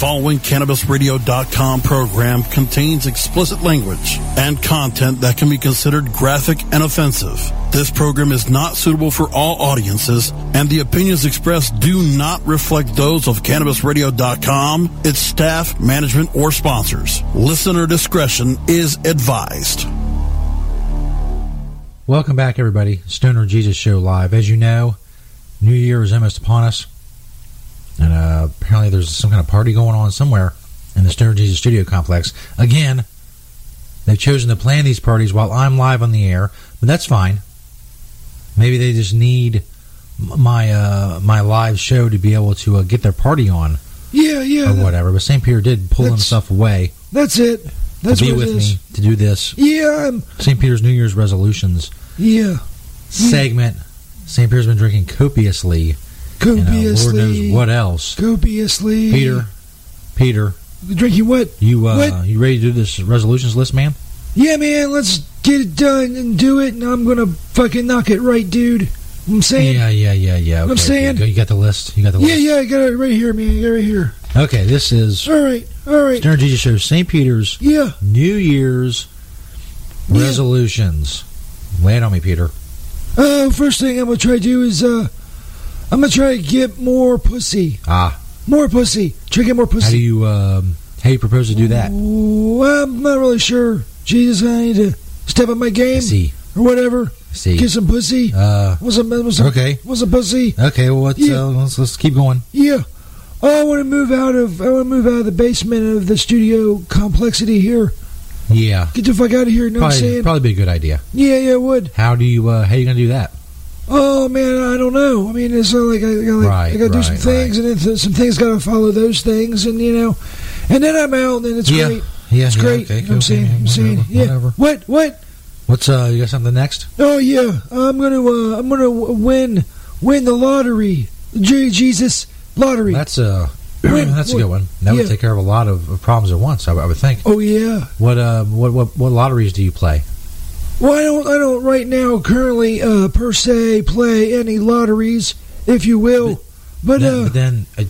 following CannabisRadio.com program contains explicit language and content that can be considered graphic and offensive. This program is not suitable for all audiences, and the opinions expressed do not reflect those of CannabisRadio.com, its staff, management, or sponsors. Listener discretion is advised. Welcome back, everybody. Stoner Jesus Show live. As you know, New Year is almost upon us, and uh, apparently there's some kind of party going on somewhere in the Stoner Jesus Studio complex. Again, they've chosen to plan these parties while I'm live on the air, but that's fine. Maybe they just need my uh, my live show to be able to uh, get their party on Yeah, yeah. or that- whatever. But St. Peter did pull himself away that's it. That's to be with me to do this Yeah, I'm. St. Peter's New Year's resolutions Yeah, segment. St. Peter's been drinking copiously. And, uh, Lord knows what else. Copiously. Peter, Peter, Drinking what? you uh, What? you ready to do this resolutions list, man? Yeah, man. Let's get it done and do it, and I'm gonna fucking knock it right, dude. I'm saying. Yeah, yeah, yeah, yeah. I'm saying- okay, you got the list. You got the Yeah, list. yeah, I got it right here, man. I got it right here. Okay, this is All right, all right. Stoner Jesus Show. St. Peter's Yeah. New Year's Yeah. resolutions. It on me, Peter. Uh, first thing I'm gonna try to do is uh, I'm gonna try to get more pussy. Ah, More pussy. Try to get more pussy. how do you um, how you propose to do that? I'm not really sure. Jesus, I need to step up my game See, or whatever. see. Get some pussy. Uh, What's some, what's some, okay, what's some pussy? okay. Well, let's, Yeah. uh, let's let's keep going. Yeah. Oh, I want to move out of. I want to move out of the basement of the studio complexity here. Yeah, Get the fuck out of here. You know what I'm probably saying? probably be a good idea. Yeah, yeah, it would. How do you uh, how you gonna do that? Oh man, I don't know. I mean, it's not like I, gotta, like, Right, I do some right, things, and then some things got to follow those things, and you know, and then I'm out, and it's Yeah. great. Yeah, It's yeah, great. Okay, I'm okay, saying, I'm whatever, yeah. whatever. What? What? What's uh? You got something next? Oh yeah, I'm gonna, uh, I'm gonna win, win the lottery, J- Jesus lottery. That's uh Win- that's a good one. That would take care of a lot of, problems at once. I, would- I would think. oh yeah. What uh what what what lotteries do you play? Well, I don't, I don't right now currently uh, per se play any lotteries, if you will. But then, uh, but then uh,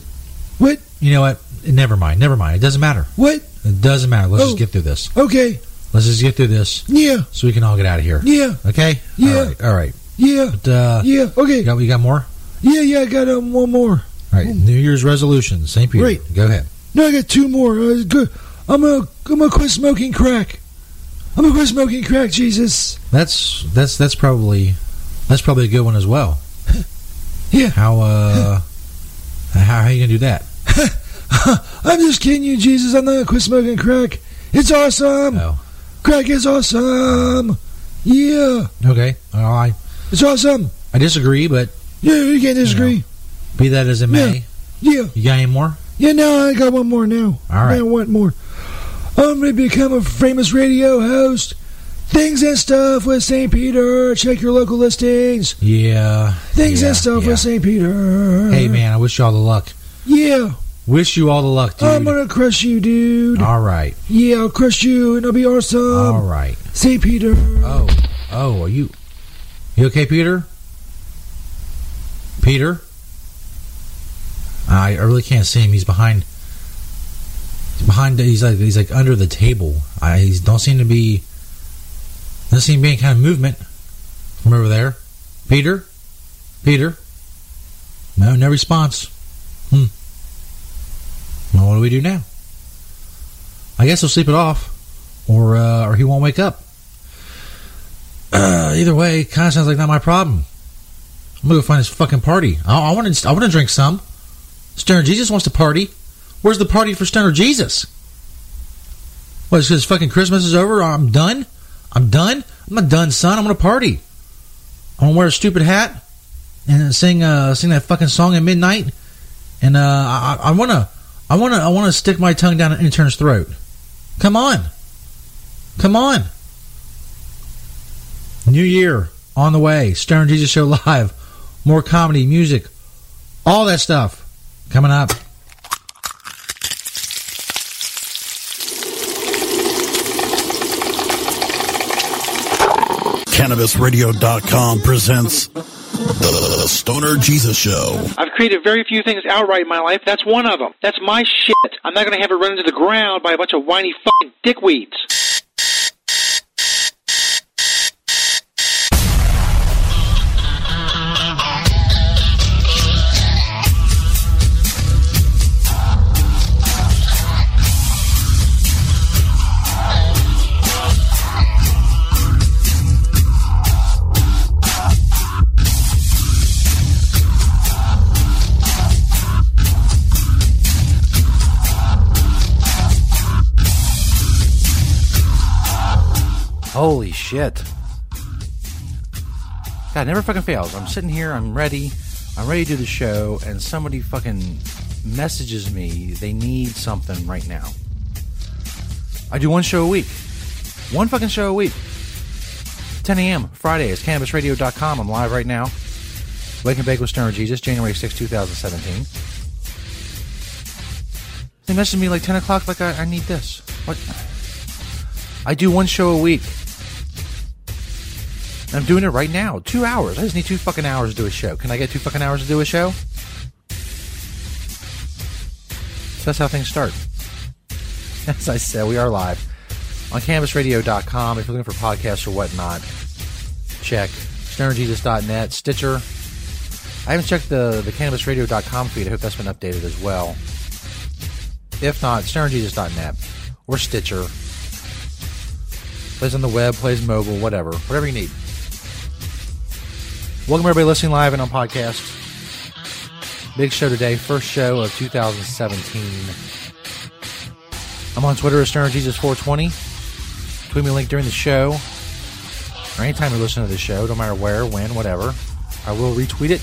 what? you know what? Never mind. Never mind. It doesn't matter. What? It doesn't matter. Let's Oh. just get through this. Okay. Let's just get through this Yeah. so we can all get out of here. Yeah. Okay. Yeah. All right. All right. Yeah. But uh, Yeah. Okay. you got we got more. Yeah. Yeah. I got um, one more. All right. New Year's resolutions. St. Peter. Right. Go ahead. No, I got two more. Uh, good. I'm gonna, I'm gonna quit smoking crack. I'm gonna quit smoking crack. Jesus. That's that's that's probably that's probably a good one as well. Yeah. How uh how how you gonna do that? I'm just kidding you, Jesus. I'm not gonna quit smoking crack. It's awesome. Oh. Crack is awesome. Yeah. Okay. All right. It's awesome. I disagree, but Yeah. You can't disagree. be that as it may, Yeah. you got any more? Yeah, no, I got one more now. All right. I want more. I'm going to become a famous radio host. Things and stuff with St. Peter. Check your local listings. Yeah. Things yeah, and stuff yeah. with St. Peter. Hey man, I wish you all the luck. Yeah, Wish you all the luck, dude. I'm going to crush you, dude. all right. Yeah, I'll crush you and I'll be awesome. all right. St. Peter. Oh. Oh, are you You okay, Peter? Peter? I really can't see him. He's behind behind he's like he's like under the table. I don't seem to be doesn't seem to be any kind of movement from over there. Peter? Peter? No, no response. Hmm. Well, what do we do now? I guess he'll sleep it off, or uh, or he won't wake up. Uh, either way, kind of sounds like not my problem. I'm gonna go find his fucking party. I want to. I want to drink some. Stern Jesus wants to party. Where's the party for Stoner Jesus? What? Because fucking Christmas is over. I'm done. I'm done. I'm not done, son. I'm gonna party. I'm gonna wear a stupid hat and sing uh, sing that fucking song at midnight. And uh, I, I wanna, I wanna, I wanna stick my tongue down an intern's throat. Come on, come on. New Year on the way. Stoner Jesus Show live. More comedy, music, all that stuff coming up. CannabisRadio.com presents the Stoner Jesus Show. I've created very few things outright in my life. That's one of them. That's my shit. I'm not going to have it run into the ground by a bunch of whiny fucking dickweeds. Holy shit. God, never fucking fails. I'm sitting here, I'm ready, I'm ready to do the show, and somebody fucking messages me they need something right now. I do one show a week. One fucking show a week. 10 a.m. Fridays, CannabisRadio.com. I'm live right now. Wake and Bake with Stoner Jesus, January 6, 2017. They messaged me like 10 o'clock, like, I, I need this. What? I do one show a week. And I'm doing it right now. Two hours. I just need two fucking hours to do a show. Can I get two fucking hours to do a show? So that's how things start. As I said, we are live on CannabisRadio.com. If you're looking for podcasts or whatnot, check StonerJesus.net, Stitcher. I haven't checked the, the CannabisRadio.com feed. I hope that's been updated as well. If not, StonerJesus.net or Stitcher. Plays on the web, plays mobile, whatever. Whatever you need. Welcome everybody listening live and on podcast. Big show today, first show of 2017. I'm on Twitter at StonerJesus420. Tweet me a link during the show. Or anytime you listen to the show, no matter where, when, whatever. I will retweet it.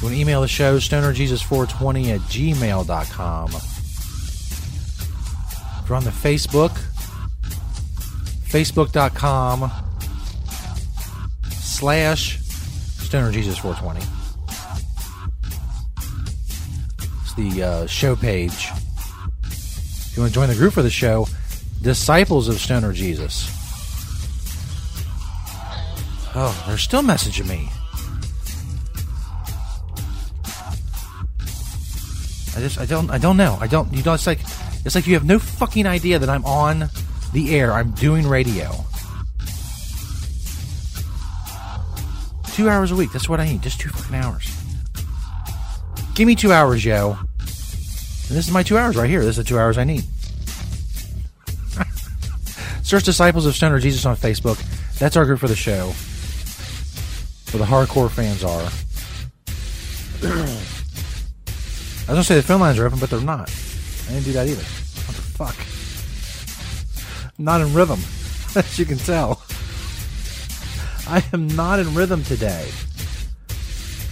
You want to email the show, stonerjesus420 at gmail.com. If you're on the Facebook, facebook.com slash Stoner Jesus 420. It's the uh, show page. If you want to join the group for the show, Disciples of Stoner Jesus. Oh, they're still messaging me. I just I don't I don't know. I don't you know it's like it's like you have no fucking idea that I'm on the air. I'm doing radio. Two hours a week. That's what I need. Just two fucking hours. Give me two hours, yo. And this is my two hours right here. This is the two hours I need. Search Disciples of Stoner Jesus on Facebook. That's our group for the show. Where the hardcore fans are. I was gonna say the phone lines are open, but they're not. I didn't do that either. What the fuck? not in rhythm, as you can tell. I am not in rhythm today.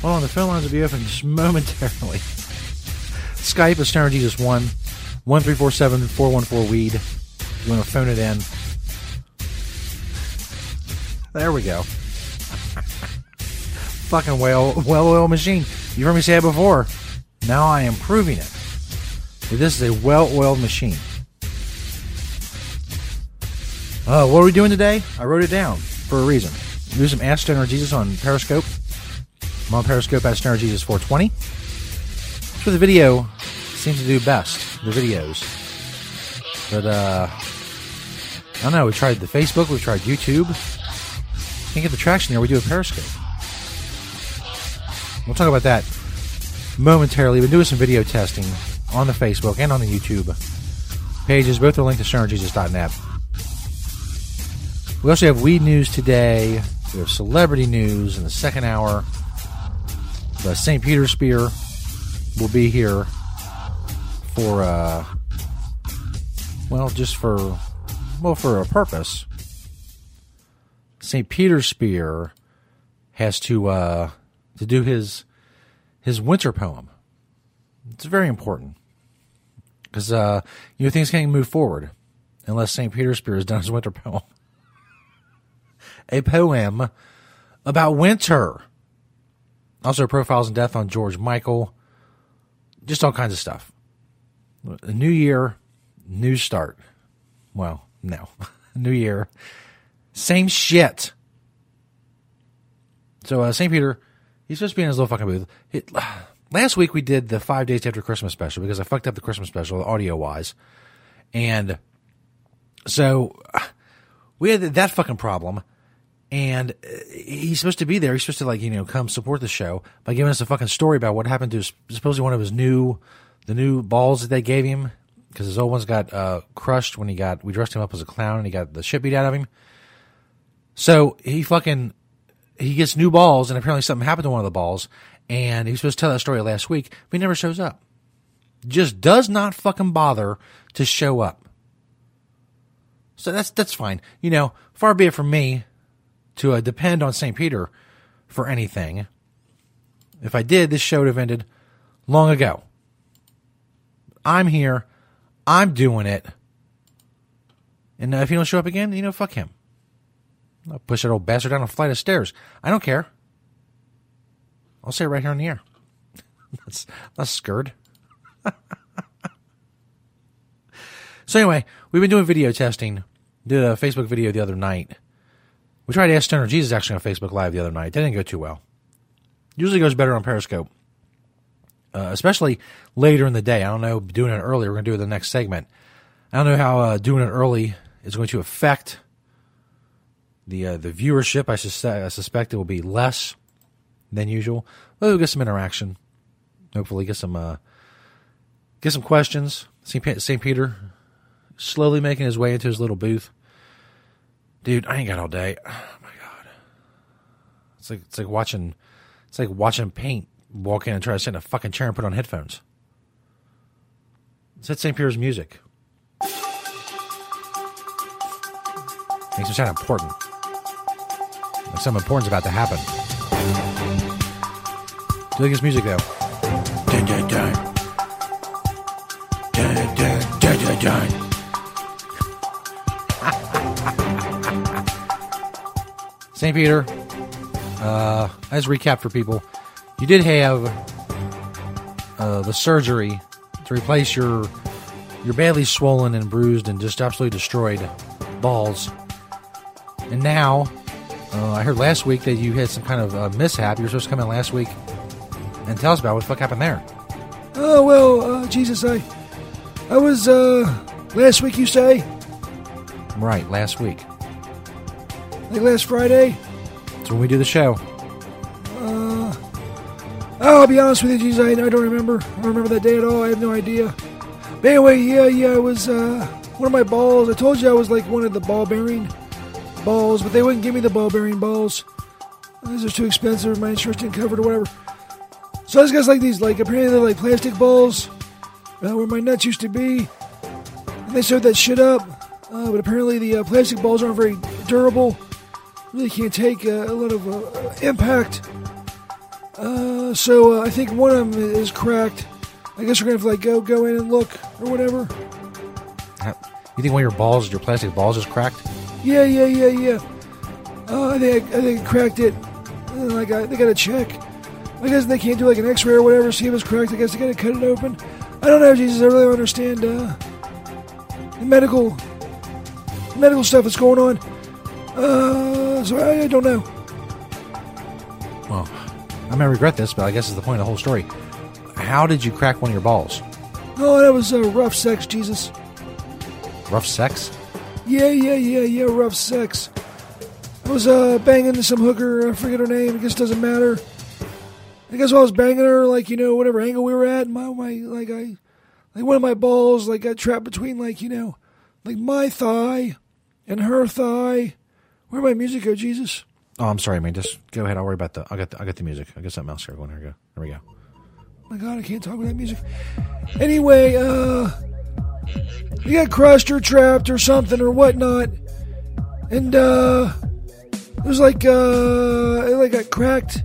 Hold on, the phone lines will be open just momentarily. Skype is Stoner Jesus 1 1347 414 Weed. You want to phone it in. There we go. Fucking well well oiled machine. You've heard me say it before. Now I am proving it. This is a well oiled machine. Uh, what are we doing today? I wrote it down for a reason. Do some Ask Stoner Jesus on Periscope. I'm on Periscope at Stoner Jesus 420. That's where the video seems to do best. The videos. But, uh, I don't know. We tried the Facebook. We tried YouTube. Can't get the traction there. We do a Periscope. We'll talk about that momentarily. We've been doing some video testing on the Facebook and on the YouTube pages. Both are linked to stonerjesus.net. We also have weed news today. We have celebrity news in the second hour. The St. Peter Spear will be here for, uh, well, just for, well, for a purpose. St. Peter Spear has to, uh, to do his, his winter poem. It's very important because, uh, you know, things can't move forward unless St. Peter Spear has done his winter poem a poem about winter. Also, profiles and death on George Michael. Just all kinds of stuff. A new year, new start. Well, no. new year, same shit. So, uh, St. Peter He's supposed to be in his little fucking booth. Last week we did the five days after Christmas special because I fucked up the Christmas special audio wise, and so we had that fucking problem. And uh, he's supposed to be there. He's supposed to like you know come support the show by giving us a fucking story about what happened to his, supposedly one of his new the new balls that they gave him because his old ones got uh, crushed when he got we dressed him up as a clown and he got the shit beat out of him. So he fucking he gets new balls and apparently something happened to one of the balls and he was supposed to tell that story last week, but he never shows up. Just does not fucking bother to show up. So that's that's fine. You know, far be it from me to uh, depend on St. Peter for anything. If I did, this show would have ended long ago. I'm here. I'm doing it. And uh, if he don't show up again, you know, fuck him. I'll push that old bastard down a flight of stairs. I don't care. I'll say it right here on the air. that's that's scared. so anyway, we've been doing video testing. Did a Facebook video the other night we tried to ask Stoner Jesus actually on Facebook Live the other night. That didn't go too well. Usually goes better on Periscope, uh, especially later in the day. I don't know, doing it early, we're going to do it the next segment. I don't know how uh, doing it early is going to affect the uh, the viewership. I, sus- I suspect it will be less than usual. We'll get some interaction. Hopefully, get some uh, get some questions. St. St. Peter slowly making his way into his little booth. Dude, I ain't got all day. Oh my god. It's like it's like watching it's like watching paint walk in and try to sit in a fucking chair and put on headphones. It's that St. Peter's music. Makes it sound important. Like something important's about to happen. Do you like his music though? Dun, dun, dun. Dun, dun, dun, dun, dun. St. Peter, uh, as recap for people, you did have uh, the surgery to replace your your badly swollen and bruised and just absolutely destroyed balls. And now, uh, I heard last week that you had some kind of uh, mishap. You were supposed to come in last week and tell us about what the fuck happened there. Oh well, uh, Jesus, I I was uh last week. You say Right, last week. Like last Friday? That's when we do the show. Uh, I'll be honest with you, Jesus, I, I don't remember. I don't remember that day at all. I have no idea. But anyway, yeah, yeah, it was uh one of my balls. I told you I was like one of the ball bearing balls, but they wouldn't give me the ball bearing balls. These are too expensive. My insurance didn't cover it or whatever. So I just got like these, like apparently they're like plastic balls uh, where my nuts used to be, and they sewed that shit up. Uh, but apparently the uh, plastic balls aren't very durable. Really can't take uh, a lot of uh, impact. Uh, so uh, I think one of them is cracked. I guess we're gonna have to like go go in and look or whatever. You think one of your balls, your plastic balls, is cracked? Yeah, yeah, yeah, yeah. Uh, I think I, think I cracked it. And, like I, they got to check. I guess they can't do like an X-ray or whatever. See if it's cracked. I guess they got to cut it open. I don't know, Jesus. I really don't understand uh, the medical medical stuff that's going on. Uh, so I, don't know. Well, I may regret this, but I guess it's the point of the whole story. How did you crack one of your balls? Oh, that was uh, rough sex, Jesus. Rough sex? Yeah, yeah, yeah, yeah, rough sex. I was uh, banging some hooker, I forget her name, I guess it doesn't matter. I guess while I was banging her, like, you know, whatever angle we were at, my, my, like, I, like, one of my balls, like, got trapped between, like, you know, like my thigh and her thigh. Where'd my music go, Jesus? Oh, I'm sorry, man. Just go ahead. I'll worry about the. I got. The, I got the music. I got something else here going. Here we go. There we go. my god, I can't talk with that music. Anyway, uh, you got crushed or trapped or something or whatnot, and uh, it was like uh, it like got cracked.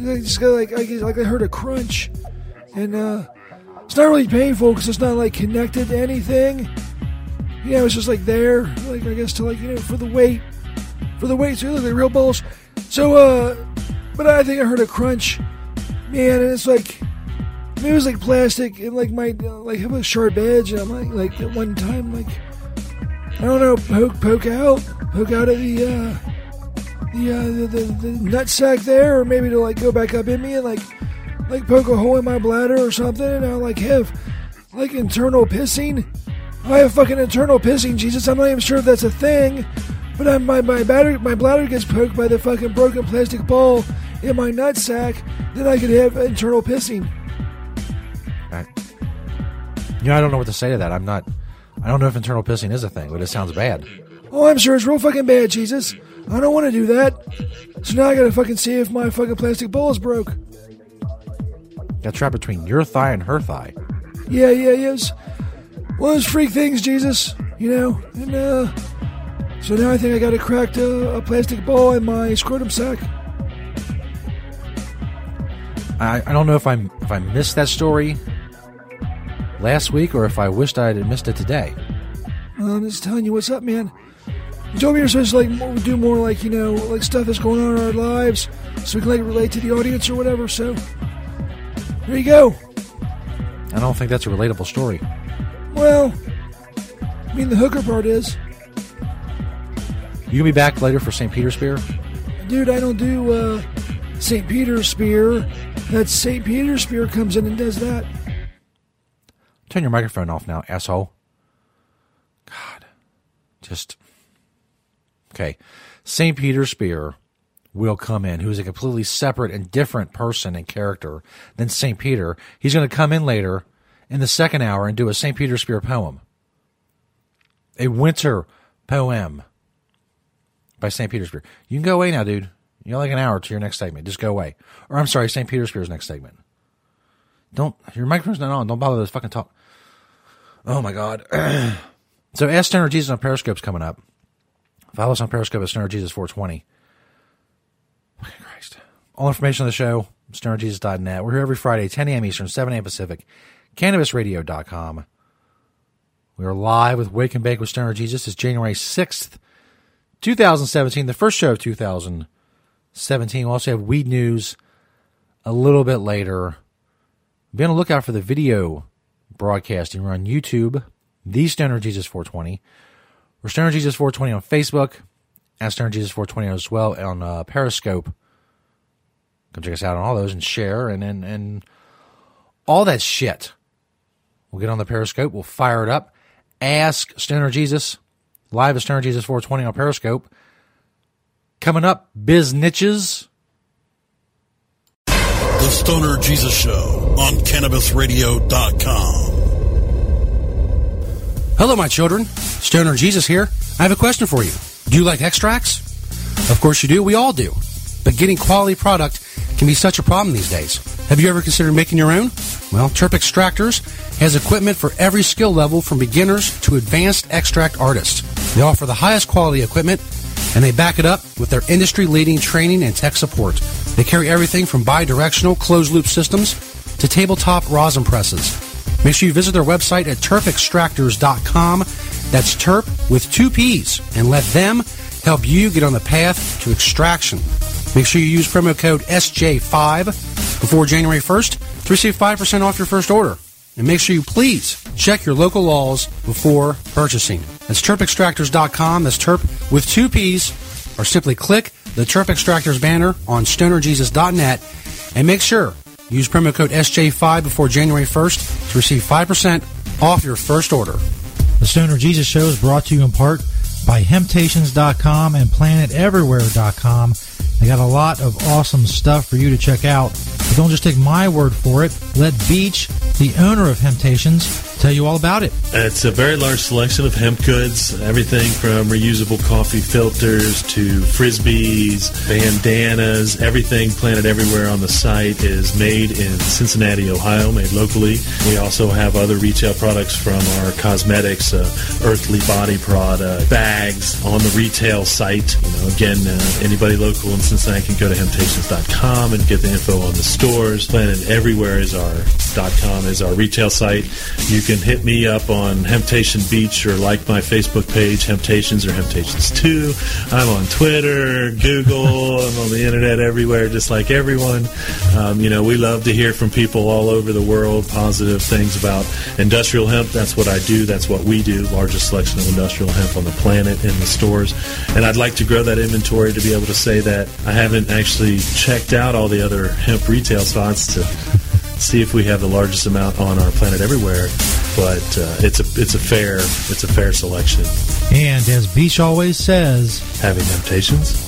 I just got like I guess, like I heard a crunch, and uh, it's not really painful because it's not like connected to anything. Yeah, it was just like there, like I guess to like you know for the weight, for the weights. It looked like real balls. So uh, but I think I heard a crunch, man, and it's like. It was like plastic and like my like have a sharp edge and I'm like like at one time like I don't know poke poke out poke out of the uh the, uh, the, the the nut sack there, or maybe to like go back up in me and like like poke a hole in my bladder or something, and I like have like internal pissing. I have fucking internal pissing, Jesus. I'm not even sure if that's a thing, but I'm, my my bladder my bladder gets poked by the fucking broken plastic ball in my nutsack. Then I could have internal pissing. I, you know, I don't know what to say to that. I'm not. I don't know if internal pissing is a thing, but it sounds bad. Oh, I'm sure it's real fucking bad, Jesus. I don't want to do that. So now I gotta fucking see if my fucking plastic ball is broke. Got trapped between your thigh and her thigh. Yeah, yeah, yes. One of those freak things, Jesus. You know, and uh, so now I think I got a cracked uh, a plastic ball in my scrotum sack. I, I don't know if I'm if I missed that story last week or if I wished I had missed it today. I'm just telling you what's up, man. You told me you're supposed to like do more like you know like stuff that's going on in our lives, so we can like relate to the audience or whatever. So there you go. I don't think that's a relatable story. Well, I mean the hooker part is, You gonna be back later for St. Peter's Spear? dude. I don't do uh, St. Peter's Spear. That St. Peter's Spear comes in and does that. Turn your microphone off now, asshole. God, just okay. St. Peter Spear will come in, who's a completely separate and different person and character than St. Peter. He's going to come in later in the second hour and do a St. Peter Spear poem, a winter poem by St. Petersburg. You can go away now, dude. You got like an hour to your next segment. Just go away. Or I'm sorry, St. Peter Spear's next segment. Don't your microphone's not on. Don't bother this fucking talk. Oh my god. so Ask Stoner Jesus on Periscope's coming up. Follow us on Periscope at Stoner Jesus 420. Fucking Christ. All information on the show, stonerjesus.net. We're here every Friday, 10 a.m. Eastern, 7 a.m. Pacific. CannabisRadio.com. We are live with Wake and Bake with Stoner Jesus. It's January 6th, 2017, the first show of 2017. We'll also have weed news a little bit later. Be on the lookout for the video broadcasting. We're on YouTube, The Stoner Jesus 420. We're Stoner Jesus 420 on Facebook, and Stoner Jesus 420 as well on uh, Periscope. Come check us out on all those and share and, and, and all that shit. We'll get on the Periscope. We'll fire it up. Ask Stoner Jesus live at Stoner Jesus 420 on Periscope. Coming up, Biz Niches. The Stoner Jesus Show on CannabisRadio.com. Hello, my children. Stoner Jesus here. I have a question for you. Do you like extracts? Of course you do. We all do. But getting quality product can be such a problem these days. Have you ever considered making your own? Well, Terp Extractors has equipment for every skill level from beginners to advanced extract artists. They offer the highest quality equipment and they back it up with their industry leading training and tech support. They carry everything from bi-directional closed loop systems to tabletop rosin presses. Make sure you visit their website at terpextractors.com. That's terp with two P's and let them help you get on the path to extraction. Make sure you use promo code SJ5 before January 1st to receive 5% off your first order. And make sure you please check your local laws before purchasing. That's terpextractors.com. That's terp with two P's. Or simply click the Terp Extractors banner on stonerjesus.net and make sure you use promo code SJ5 before January 1st to receive 5% off your first order. The Stoner Jesus Show is brought to you in part by Hemptations.com and PlanetEverywhere.com. They got a lot of awesome stuff for you to check out. But don't just take my word for it. Let Beach, the owner of Hemptations, tell you all about it. It's a very large selection of hemp goods, everything from reusable coffee filters to frisbees, bandanas, everything Planet Everywhere on the site is made in Cincinnati, Ohio, made locally. We also have other retail products from our cosmetics, uh, Earthly Body product, bags on the retail site. You know, again, uh, anybody local in Cincinnati can go to hemptations.com and get the info on the stores. Planet Everywhere is our .com is our retail site. You can hit me up on Hemptation Beach or like my Facebook page, Hemptations or Hemptations 2. I'm on Twitter, Google, I'm on the internet everywhere, just like everyone. Um, you know, we love to hear from people all over the world, positive things about industrial hemp. That's what I do. That's what we do. Largest selection of industrial hemp on the planet in the stores. And I'd like to grow that inventory to be able to say that I haven't actually checked out all the other hemp retail spots to see if we have the largest amount on our planet everywhere. But uh, it's a it's a fair it's a fair selection. And as Beach always says, Having temptations.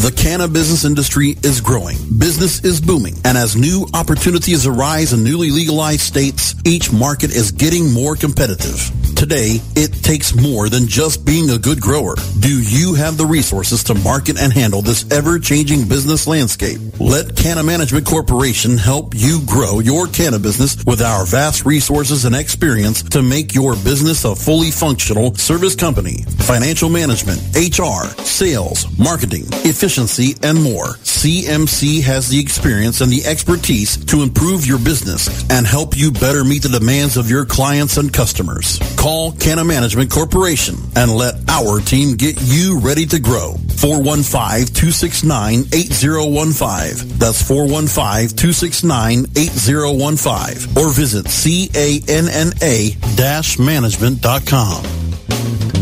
The cannabis business industry is growing. Business is booming. And as new opportunities arise in newly legalized states, each market is getting more competitive. Today, it takes more than just being a good grower. Do you have the resources to market and handle this ever-changing business landscape? Let Canna Management Corporation help you grow your canna business with our vast resources and experience to make your business a fully functional service company. Financial management, HR, sales, marketing, efficiency, and more. CMC has the experience and the expertise to improve your business and help you better meet the demands of your clients and customers. Call Canna Management Corporation and let our team get you ready to grow. 415-269-8015. That's 415-269-8015. Or visit canna-management.com.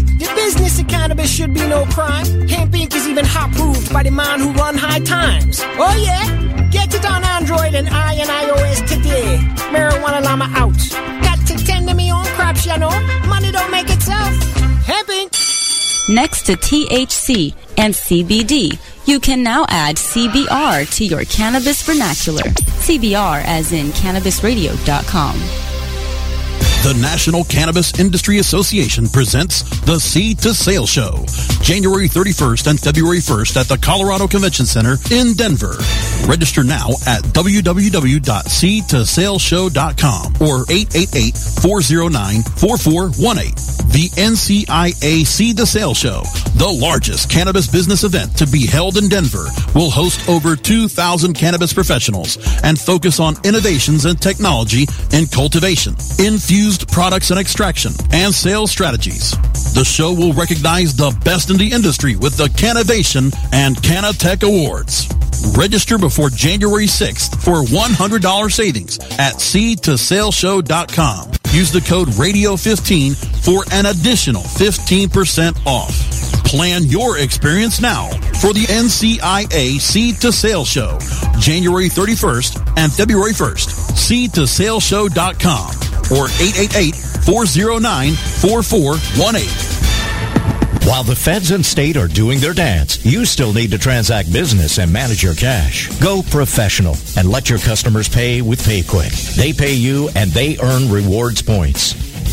The business of cannabis should be no crime. Hemp Inc. is even hot proved by the man who run high times. Oh yeah? Get it on Android and I and iOS today. Marijuana Llama out. Got to tend to me own crops, you know. Money don't make itself. Hemp Inc. Next to THC and CBD, you can now add CBR to your cannabis vernacular. CBR as in cannabisradio.com. The National Cannabis Industry Association presents the Seed to Sale Show, January 31st and February 1st at the Colorado Convention Center in Denver. Register now at www.seedtosaleshow.com or 888-409-4418. The NCIA Seed to Sale Show, the largest cannabis business event to be held in Denver, will host over 2,000 cannabis professionals and focus on innovations and technology in cultivation, infused products and extraction, and sales strategies. The show will recognize the best in the industry with the Cannovation and Canatech Awards. Register before January 6th for $100 savings at seedtosaleshow.com. Use the code RADIO15 for an additional 15% off. Plan your experience now for the NCIA Seed to Sale Show, January 31st and February 1st. Seedtosaleshow.com or 888-409-4418. While the feds and state are doing their dance, you still need to transact business and manage your cash. Go professional and let your customers pay with PayQuick. They pay you and they earn rewards points.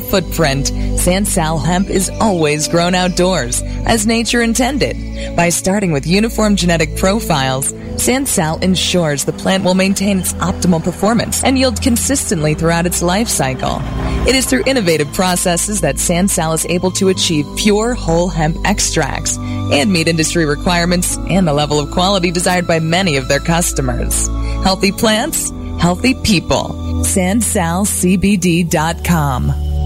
footprint, Sansal hemp is always grown outdoors, as nature intended. By starting with uniform genetic profiles, Sansal ensures the plant will maintain its optimal performance and yield consistently throughout its life cycle. It is through innovative processes that Sansal is able to achieve pure whole hemp extracts and meet industry requirements and the level of quality desired by many of their customers. Healthy plants, healthy people. SansalCBD.com.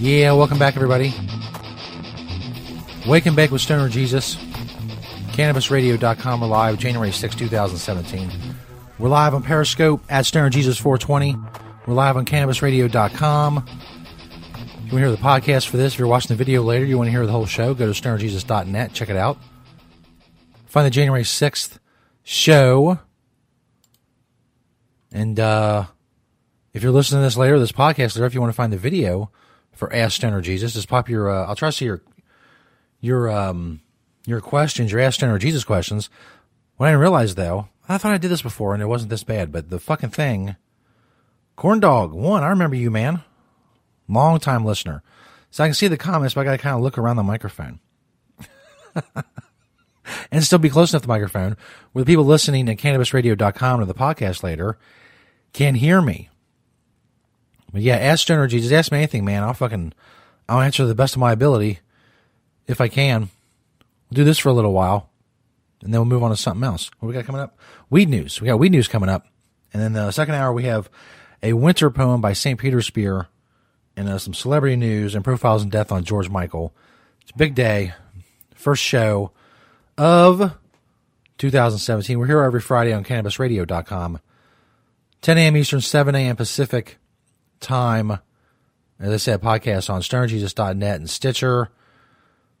Yeah, welcome back, everybody. Wake and Bake with Stoner Jesus. CannabisRadio.com. We're live January 6, 2017. We're live on Periscope at Stoner Jesus 420. We're live on CannabisRadio.com. You want to hear the podcast for this, if you're watching the video later, you want to hear the whole show, go to stonerjesus.net. Check it out. Find the January 6th show. And uh, if you're listening to this later, this podcast later, if you want to find the video for Ask Stoner Jesus, just pop your. Uh, I'll try to see your your um your questions, your Ask Stoner Jesus questions. What I didn't realize though, I thought I did this before and it wasn't this bad, but the fucking thing. Corn Dog one, I remember you, man. Long time listener. So I can see the comments, but I got to kind of look around the microphone. and still be close enough to the microphone where the people listening at cannabisradio.com or the podcast later can hear me. But yeah, ask Stoner Jesus. Ask me anything, man. I'll fucking, I'll answer the best of my ability if I can. We'll do this for a little while and then we'll move on to something else. What we got coming up? Weed news. We got weed news coming up. And then the second hour, we have a winter poem by St. Peter Spear and uh, some celebrity news and profiles and death on George Michael. It's a big day. First show of 2017. We're here every Friday on CannabisRadio.com. 10 a.m. Eastern, 7 a.m. Pacific time. As I said, podcast on StonerJesus.net and Stitcher.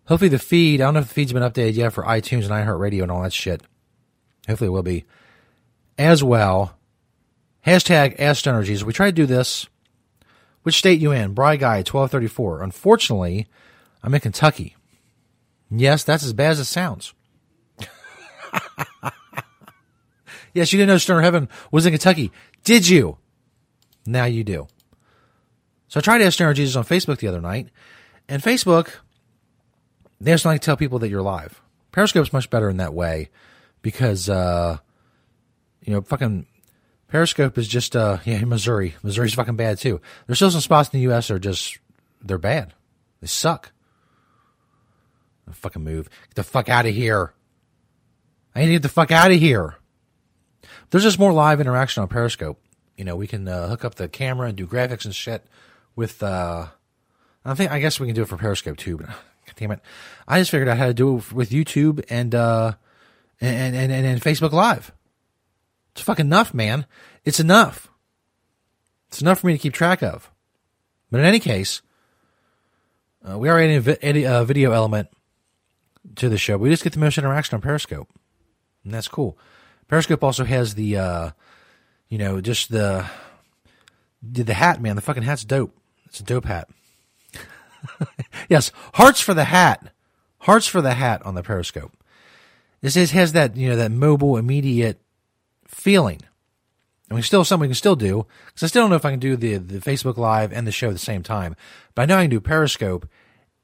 Hopefully the feed, I don't know if the feed's been updated yet for iTunes and iHeartRadio and all that shit. Hopefully it will be. As well, hashtag Ask Stoner We try to do this. Which state you in? Bry Guy, 1234. Unfortunately, I'm in Kentucky. Yes, that's as bad as it sounds. yes, you didn't know Stoner Heaven was in Kentucky. Did you? Now you do. So I tried to ask Stoner Jesus on Facebook the other night, and Facebook, they just like to tell people that you're live. Periscope's much better in that way because, uh, you know, fucking Periscope is just, uh, yeah, Missouri. Missouri's fucking bad too. There's still some spots in the U.S. that are just, they're bad. They suck. Fucking move. Get the fuck out of here. I need to get the fuck out of here. There's just more live interaction on Periscope. You know, we can uh, hook up the camera and do graphics and shit with. uh I think I guess we can do it for Periscope too. But God damn it, I just figured out how to do it with YouTube and uh and and and, and Facebook Live. It's fucking enough, man. It's enough. It's enough for me to keep track of. But in any case, uh, we are adding a vi- a video element to the show. We just get the most interaction on Periscope, and that's cool. Periscope also has the, uh, you know, just the the hat, man. The fucking hat's dope. It's a dope hat. yes, hearts for the hat. Hearts for the hat on the Periscope. This is, has that you know that mobile, immediate feeling. And we still something we can still do because I still don't know if I can do the the Facebook Live and the show at the same time. But I know I can do Periscope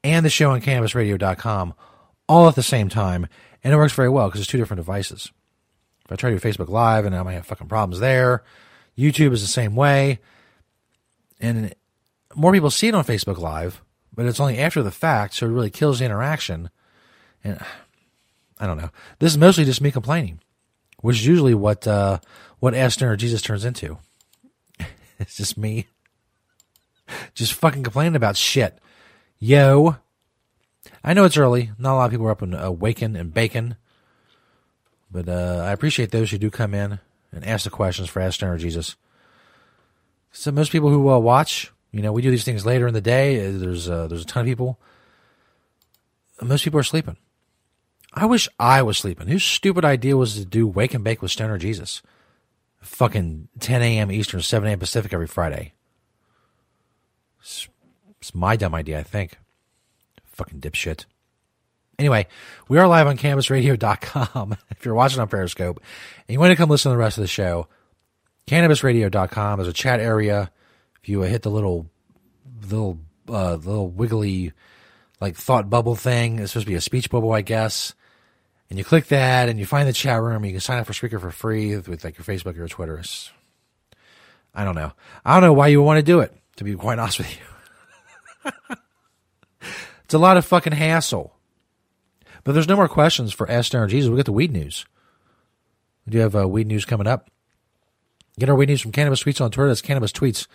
and the show on CannabisRadio.com all at the same time, and it works very well because it's two different devices. If I try to do Facebook Live and I might have fucking problems there, YouTube is the same way, and more people see it on Facebook Live, but it's only after the fact, so it really kills the interaction. And I don't know. This is mostly just me complaining, which is usually what uh, what Ask Stoner Jesus turns into. it's just me, just fucking complaining about shit. Yo, I know it's early. Not a lot of people are up and awaken and bacon. But uh, I appreciate those who do come in and ask the questions for Ask or Jesus. So most people who uh, watch, you know, we do these things later in the day. There's uh, there's a ton of people. Most people are sleeping. I wish I was sleeping. Whose stupid idea was to do Wake and Bake with Stoner Jesus? Fucking 10 a.m. Eastern, 7 a.m. Pacific every Friday. It's, it's my dumb idea, I think. Fucking dipshit. Anyway, we are live on cannabisradio.com. if you're watching on Periscope and you want to come listen to the rest of the show, cannabisradio.com is a chat area. If you hit the little, little, uh, little wiggly, like thought bubble thing, it's supposed to be a speech bubble, I guess. And you click that and you find the chat room. You can sign up for Spreaker for free with like your Facebook or your Twitter. I don't know. I don't know why you would want to do it, to be quite honest with you. it's a lot of fucking hassle. But there's no more questions for Ask Stoner Jesus. We got the weed news. We do have uh, weed news coming up. Get our weed news from Cannabis Tweetz on Twitter. That's Cannabis Tweetz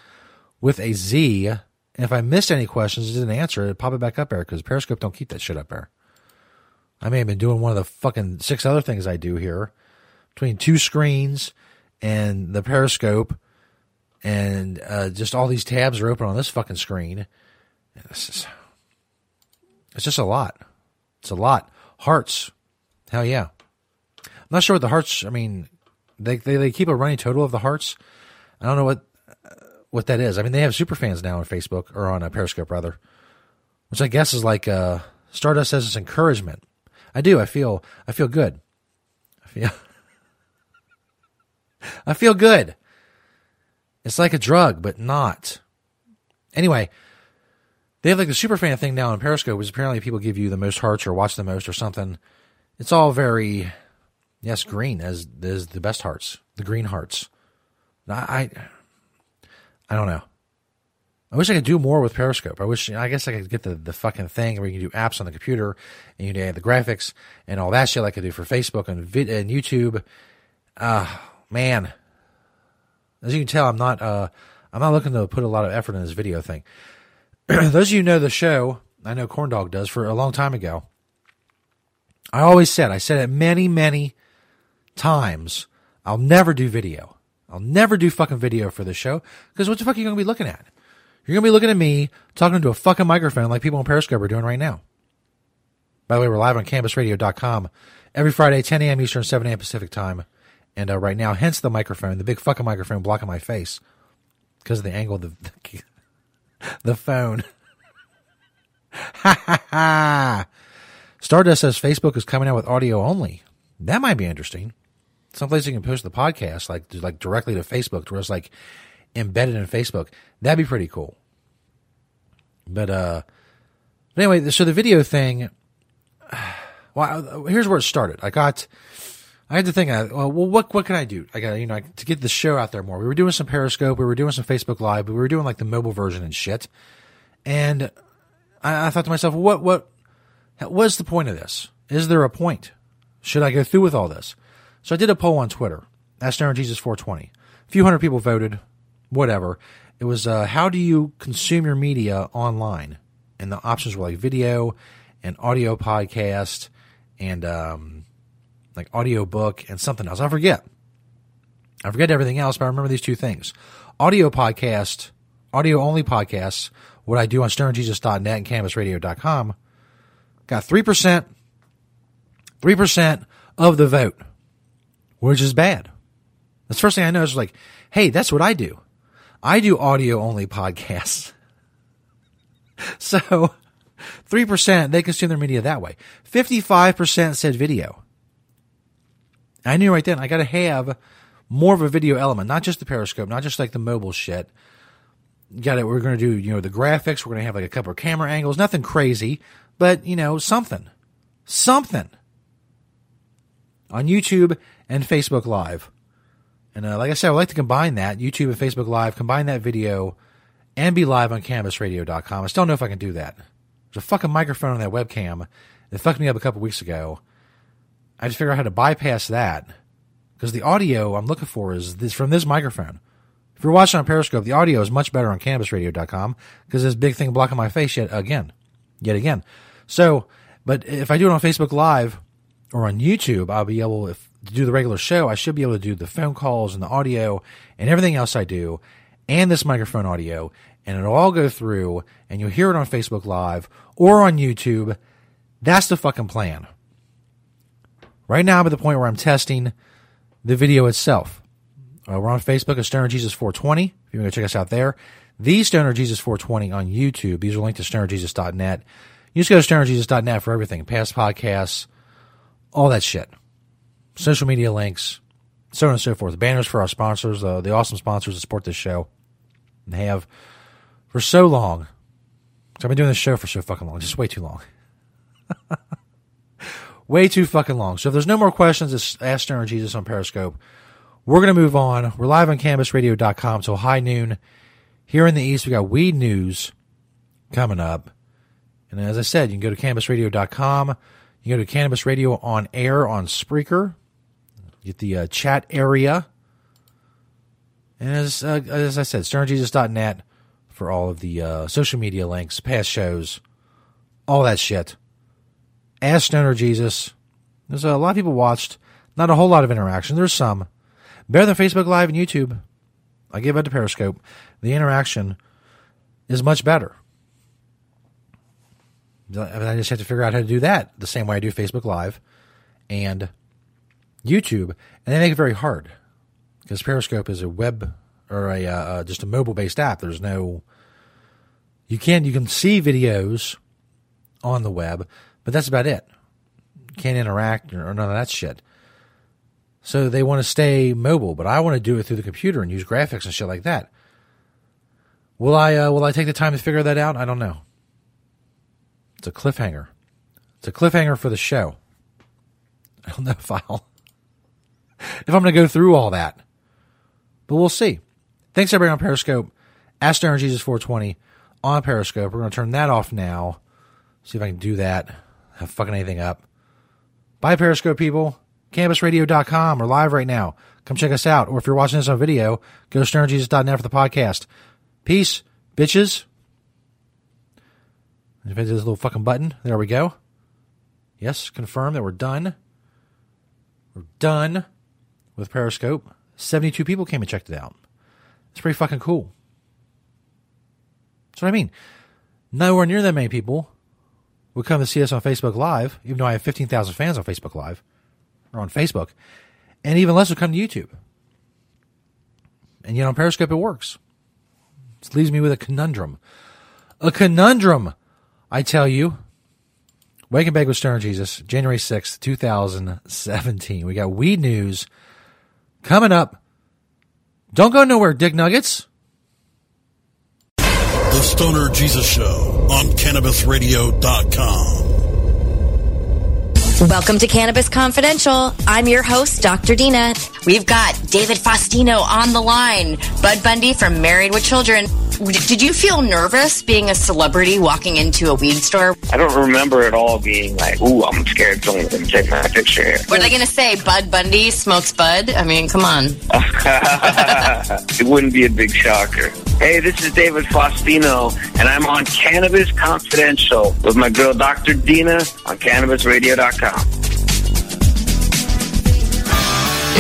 with a Z. And if I missed any questions, it didn't answer it, pop it back up there because Periscope don't keep that shit up there. I may have been doing one of the fucking six other things I do here between two screens and the Periscope, and uh, just all these tabs are open on this fucking screen. This is, it's just a lot. It's a lot. Hearts, hell yeah. I'm not sure what the hearts. I mean, they they, they keep a running total of the hearts. I don't know what what that is. I mean, they have super fans now on Facebook or on a Periscope rather, which I guess is like uh, Stardust says it's encouragement. I do. I feel. I feel good. I feel. I feel good. It's like a drug, but not. Anyway, they have like the super fan thing now on Periscope, which apparently people give you the most hearts or watch the most or something. It's all very, yes, green as is the best hearts, the green hearts. I, I, I don't know. I wish I could do more with Periscope. I wish, I guess I could get the, the fucking thing where you can do apps on the computer and you can add the graphics and all that shit like I could do for Facebook and, and YouTube. Ah, uh, man. As you can tell, I'm not, uh, I'm not looking to put a lot of effort in this video thing. Those of you know the show, I know Corndog does for a long time ago. I always said, I said it many, many times, I'll never do video. I'll never do fucking video for the show because what the fuck are you going to be looking at? You're going to be looking at me talking to a fucking microphone like people on Periscope are doing right now. By the way, we're live on cannabisradio.com every Friday, 10 a.m. Eastern, 7 a.m. Pacific time. And uh, right now, hence the microphone, the big fucking microphone blocking my face because of the angle of the, the, the phone. Ha ha ha. Stardust says Facebook is coming out with audio only. That might be interesting. Someplace you can post the podcast like like directly to Facebook, where it's like embedded in Facebook. That'd be pretty cool. But uh, but anyway, so the video thing. Well, here's where it started. I got, I had to think. Well, what what can I do? I got you know to get the show out there more. We were doing some Periscope, we were doing some Facebook Live, but we were doing like the mobile version and shit. And I, I thought to myself, what what what's the point of this? Is there a point? Should I go through with all this? So I did a poll on Twitter. Asked Stoner Jesus 420. A few hundred people voted whatever. It was uh, how do you consume your media online? And the options were like video and audio podcast and um, like audio book and something else. I forget. I forget everything else, but I remember these two things. Audio podcast, audio only podcasts, what I do on stonerjesus.net and cannabisradio.com, got 3%, 3% of the vote, which is bad. That's the first thing I noticed like, hey, that's what I do. I do audio only podcasts. so 3% they consume their media that way. 55% said video. I knew right then I got to have more of a video element, not just the periscope, not just like the mobile shit. Got it. We're going to do, you know, the graphics. We're going to have like a couple of camera angles, nothing crazy, but you know, something, something on YouTube and Facebook Live. And uh, like I said, I would like to combine that YouTube and Facebook Live, combine that video, and be live on CannabisRadio.com. I still don't know if I can do that. There's a fucking microphone on that webcam that fucked me up a couple weeks ago. I just figured out how to bypass that because the audio I'm looking for is this from this microphone. If you're watching on Periscope, the audio is much better on CannabisRadio.com because this big thing blocking my face yet again, yet again. So, but if I do it on Facebook Live or on YouTube, I'll be able if, do the regular show. I should be able to do the phone calls and the audio and everything else I do, and this microphone audio, and it'll all go through, and you'll hear it on Facebook Live or on YouTube. That's the fucking plan. Right now, I'm at the point where I'm testing the video itself. Uh, we're on Facebook at Stoner Jesus 420. If you want to check us out there, the Stoner Jesus 420 on YouTube. These are linked to stonerjesus.net. You You just go to stonerjesus.net for everything. Past podcasts, all that shit. Social media links, so on and so forth. Banners for our sponsors, uh, the awesome sponsors that support this show. And have for so long. i I've been doing this show for so fucking long. Just way too long. way too fucking long. So if there's no more questions, it's Ask Stoner Jesus on Periscope. We're going to move on. We're live on CannabisRadio.com till high noon. Here in the East, we got weed news coming up. And as I said, you can go to CannabisRadio.com. You can go to Cannabis Radio on air on Spreaker. Get the uh, chat area. And as, uh, as I said, stonerjesus.net for all of the uh, social media links, past shows, all that shit. Ask Stoner Jesus. There's a lot of people watched. Not a whole lot of interaction. There's some. Better than Facebook Live and YouTube. I give it to Periscope. The interaction is much better. I just have to figure out how to do that the same way I do Facebook Live and YouTube, and they make it very hard because Periscope is a web or a uh, uh just a mobile based app. There's no you can you can see videos on the web, but that's about it. You can't interact or none of that shit. So they want to stay mobile, but I want to do it through the computer and use graphics and shit like that. Will I uh, will I take the time to figure that out? I don't know. It's a cliffhanger. It's a cliffhanger for the show. I don't know if I'll if I'm going to go through all that, but we'll see. Thanks everybody on Periscope. Ask Stoner Jesus 420 on Periscope. We're going to turn that off now. See if I can do that. Have fucking anything up. Bye Periscope people. CannabisRadio.com. We're live right now. Come check us out. Or if you're watching this on video, go to stonerjesus.net for the podcast. Peace, bitches. If I hit this little fucking button, there we go. Yes, confirm that we're done. We're done with Periscope. 72 people came and checked it out. It's pretty fucking cool. That's what I mean. Nowhere near that many people would come to see us on Facebook Live, even though I have 15,000 fans on Facebook Live or on Facebook, and even less would come to YouTube. And yet on Periscope, it works. This leaves me with a conundrum. A conundrum, I tell you. Wake and Bake with Stoner Jesus, January 6th, 2017. We got weed news coming up. Don't go nowhere, Dick Nuggets. The Stoner Jesus Show on CannabisRadio.com. Welcome to Cannabis Confidential. I'm your host, Dr. Dina. We've got David Faustino on the line, Bud Bundy from Married with Children. Did you feel nervous being a celebrity walking into a weed store? I don't remember at all being like, ooh, I'm scared someone's going to take my picture here. What are they going to say? Bud Bundy smokes bud? I mean, come on. it wouldn't be a big shocker. Hey, this is David Faustino, and I'm on Cannabis Confidential with my girl Dr. Dina on CannabisRadio.com.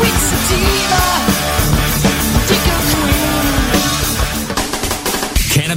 Sweet sativa.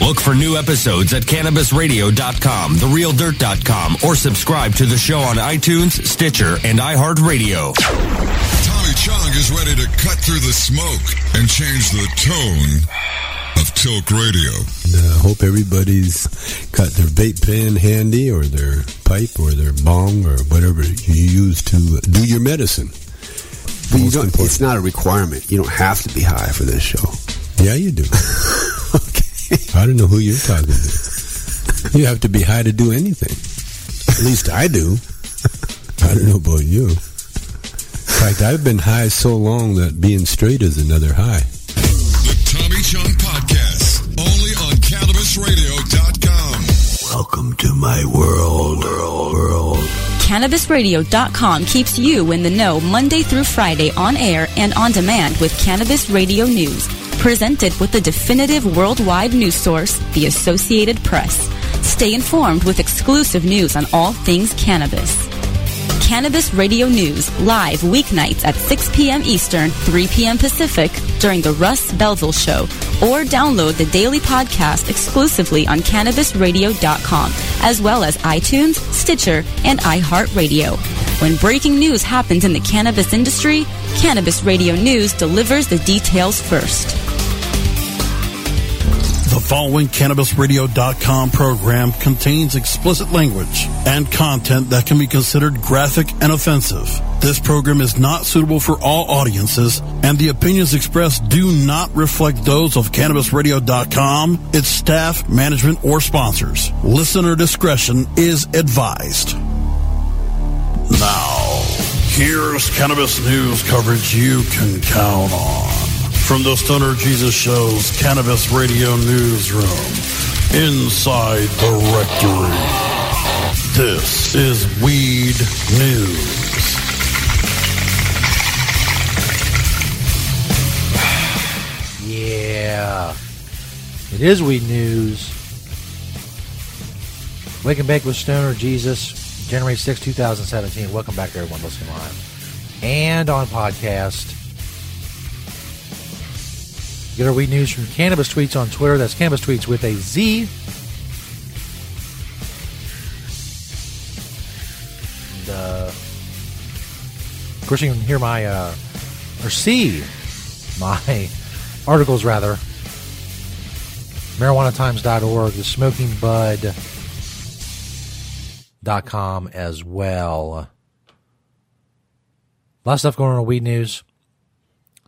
Look for new episodes at CannabisRadio.com, TheRealDirt.com, or subscribe to the show on iTunes, Stitcher, and iHeartRadio. Tommy Chong is ready to cut through the smoke and change the tone of Tilk Radio. I hope everybody's got their vape pen handy or their pipe or their bong or whatever you use to do your medicine. But you don't, it's not a requirement. You don't have to be high for this show. Yeah, you do. I don't know who you're talking to. You have to be high to do anything. At least I do. I don't know about you. In fact, I've been high so long that being straight is another high. The Tommy Chong Podcast, only on CannabisRadio.com. Welcome to my world. World. world. CannabisRadio.com keeps you in the know Monday through Friday on air and on demand with Cannabis Radio News. Presented with the definitive worldwide news source, the Associated Press. Stay informed with exclusive news on all things cannabis. Cannabis Radio News, live weeknights at 6 p.m. Eastern, 3 p.m. Pacific during the Russ Belville Show, or download the daily podcast exclusively on CannabisRadio.com, as well as iTunes, Stitcher, and iHeartRadio. When breaking news happens in the cannabis industry, Cannabis Radio News delivers the details first. The following CannabisRadio.com program contains explicit language and content that can be considered graphic and offensive. This program is not suitable for all audiences, and the opinions expressed do not reflect those of CannabisRadio.com, its staff, management, or sponsors. Listener discretion is advised. Now, here's cannabis news coverage you can count on. From the Stoner Jesus Show's Cannabis Radio Newsroom, inside the rectory. This is Weed News. Yeah. It is Weed News. Wake and Bake with Stoner Jesus, January 6, 2017. Welcome back, everyone listening live and on podcast. Get our Weed News from Cannabis Tweetz on Twitter. That's Cannabis Tweetz with a Z. And, uh, of course, you can hear my, uh, or see my articles, rather. MarijuanaTimes.org, the Smoking Bud.com as well. A lot of stuff going on in weed news.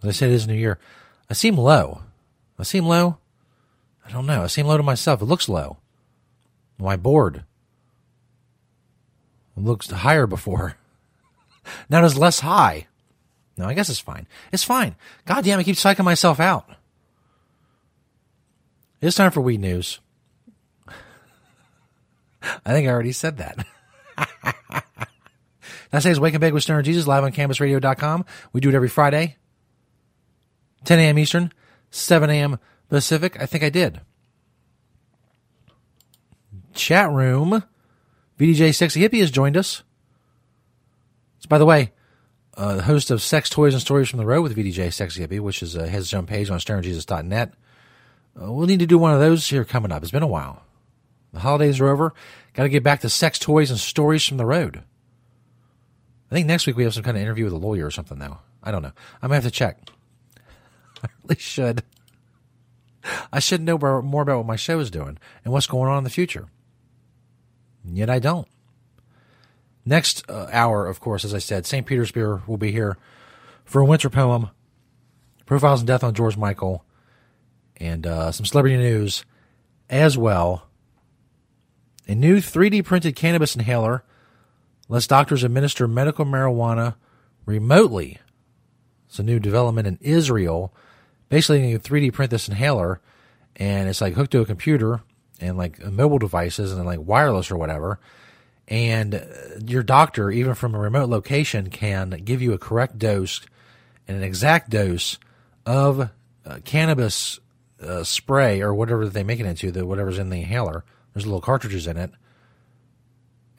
As I said, it is New Year. I seem low. I seem low. I don't know. I seem low to myself. It looks low. Am I bored? It looks higher before. now it's less high. No, I guess it's fine. It's fine. God damn, I keep psyching myself out. It's time for weed news. I think I already said that. That says Wake and Bake with Stoner Jesus live on CannabisRadio.com. We do it every Friday, 10 a.m. Eastern, 7 a.m. Pacific. I think I did. Chat room. VDJ Sexy Hippie has joined us. So, by the way, uh, the host of Sex Toys and Stories from the Road with VDJ Sexy Hippie, which is uh, his own page on StonerJesus.net. Uh, we'll need to do one of those here coming up. It's been a while. The holidays are over. Got to get back to sex toys and stories from the road. I think next week we have some kind of interview with a lawyer or something, though. I don't know. I'm going to have to check. I really should. I should know more about what my show is doing and what's going on in the future. Yet I don't. Next uh, hour, of course, as I said, St. Peter's Beer will be here for a winter poem, profiles and death on George Michael, and uh, some celebrity news as well. A new 3D printed cannabis inhaler lets doctors administer medical marijuana remotely. It's a new development in Israel. Basically, you 3D print this inhaler, and it's like hooked to a computer and like mobile devices and like wireless or whatever. And your doctor, even from a remote location, can give you a correct dose and an exact dose of uh, cannabis uh, spray or whatever they make it into, the whatever's in the inhaler. There's little cartridges in it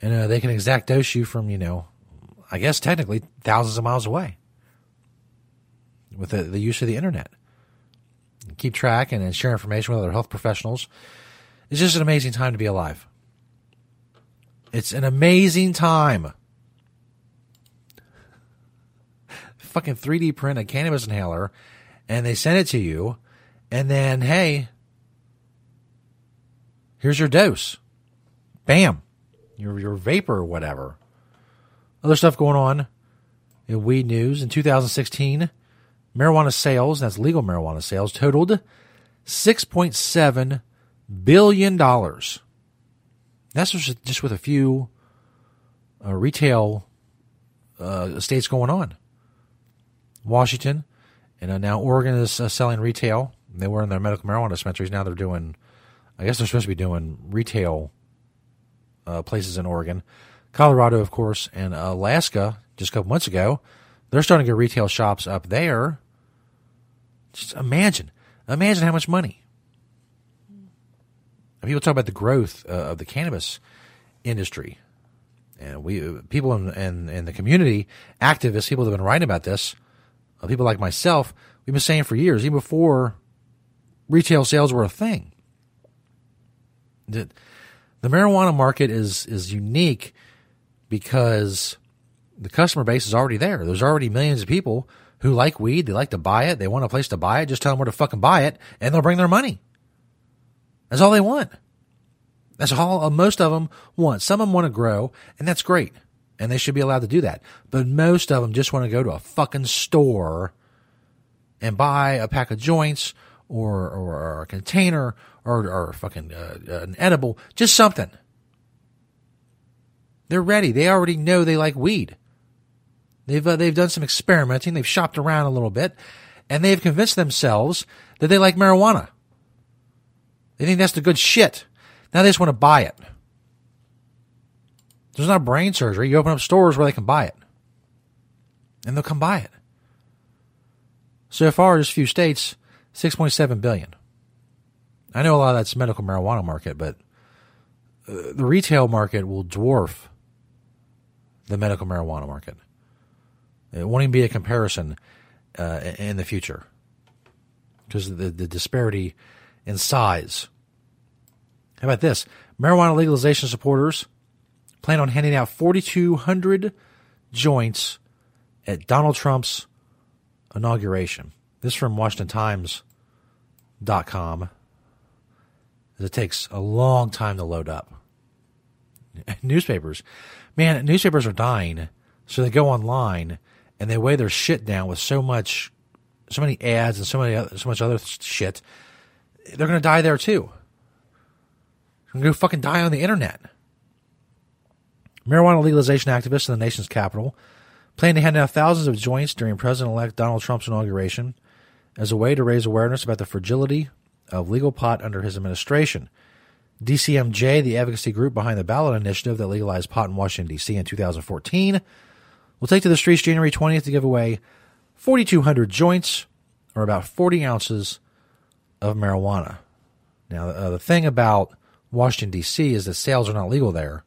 and uh, they can exact dose you from you know, I guess technically thousands of miles away with the, the use of the internet. Keep track and share information with other health professionals. It's just an amazing time to be alive. It's an amazing time. Fucking 3D print a cannabis inhaler and they send it to you, and then, hey, here's your dose. Bam your your vapor or whatever. Other stuff going on in weed news in 2016, marijuana sales, that's legal marijuana sales, totaled 6.7 billion dollars. That's just, with a few uh, retail uh, states going on. Washington, and uh, now Oregon is uh, selling retail. They were in their medical marijuana dispensaries. Now they're doing, I guess they're supposed to be doing retail uh, places in Oregon. Colorado, of course, and Alaska, just a couple months ago, they're starting to get retail shops up there. Just imagine, imagine how much money. People talk about the growth uh, of the cannabis industry, and we people in, in, in the community, activists, people that have been writing about this, uh, people like myself, we've been saying for years, even before retail sales were a thing. That the marijuana market is is unique because the customer base is already there. There's already millions of people who like weed. They like to buy it. They want a place to buy it. Just tell them where to fucking buy it, and they'll bring their money. That's all they want. That's all uh, most of them want. Some of them want to grow, and that's great. And they should be allowed to do that. But most of them just want to go to a fucking store and buy a pack of joints or, or, a container or, or fucking uh, an edible, just something. They're ready. They already know they like weed. They've uh, they've done some experimenting. They've shopped around a little bit, and they've convinced themselves that they like marijuana. They think that's the good shit. Now they just want to buy it. There's not brain surgery. You open up stores where they can buy it, and they'll come buy it. So far, just a few states, six point seven billion. I know a lot of that's medical marijuana market, but uh, the retail market will dwarf the medical marijuana market. It won't even be a comparison uh, in the future because the, the disparity in size. How about this? Marijuana legalization supporters plan on handing out 4,200 joints at Donald Trump's inauguration. This from WashingtonTimes.com. It takes a long time to load up. Newspapers, man, newspapers are dying, so they go online and they weigh their shit down with so much, so many ads and so many, so much other shit, they're going to die there too. They're going to fucking die on the internet. Marijuana legalization activists in the nation's capital plan to hand out thousands of joints during President-elect Donald Trump's inauguration as a way to raise awareness about the fragility of legal pot under his administration. DCMJ, the advocacy group behind the ballot initiative that legalized pot in Washington, D.C. in 2014, will take to the streets January 20th to give away 4,200 joints, or about 40 ounces of marijuana. Now, uh, the thing about Washington, D.C. is that sales are not legal there,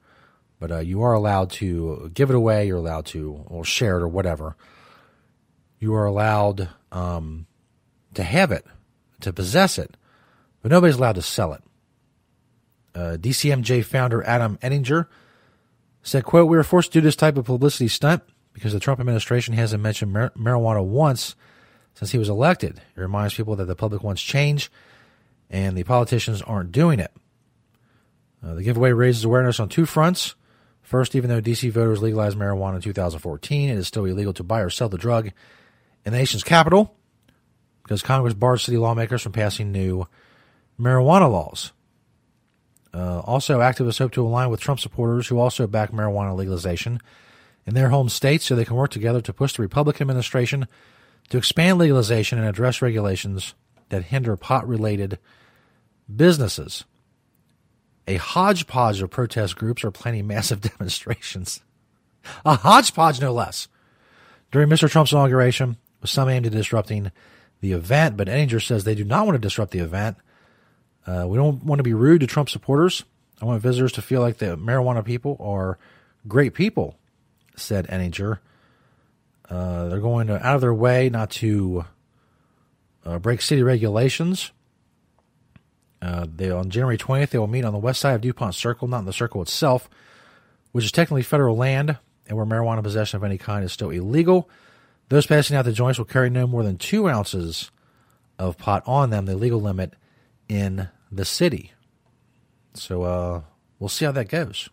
but uh, you are allowed to give it away, you're allowed to share it or whatever. You are allowed um, to have it, to possess it, but nobody's allowed to sell it. Uh, DCMJ founder Adam Eidinger said, quote, we were forced to do this type of publicity stunt because the Trump administration hasn't mentioned mar- marijuana once since he was elected. It reminds people that the public wants change and the politicians aren't doing it. Uh, the giveaway raises awareness on two fronts. First, even though D.C. voters legalized marijuana in 2014, it is still illegal to buy or sell the drug in the nation's capital because Congress barred city lawmakers from passing new marijuana laws. Uh, also, activists hope to align with Trump supporters who also back marijuana legalization in their home states so they can work together to push the Republican administration to expand legalization and address regulations that hinder pot related businesses. A hodgepodge of protest groups are planning massive demonstrations. A hodgepodge, no less. During Mr. Trump's inauguration, with some aimed at disrupting the event, but Eidinger says they do not want to disrupt the event. Uh, we don't want to be rude to Trump supporters. I want visitors to feel like the marijuana people are great people said Eidinger. Uh, they're going to, out of their way not to uh, break city regulations. Uh, they on January 20th they will meet on the west side of Dupont Circle, not in the circle itself, which is technically federal land and where marijuana possession of any kind is still illegal. Those passing out the joints will carry no more than two ounces of pot on them, the legal limit in the city. So uh, we'll see how that goes.